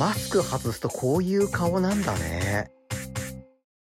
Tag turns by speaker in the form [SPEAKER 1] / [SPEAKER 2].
[SPEAKER 1] マスク外すとこういう顔なんだね。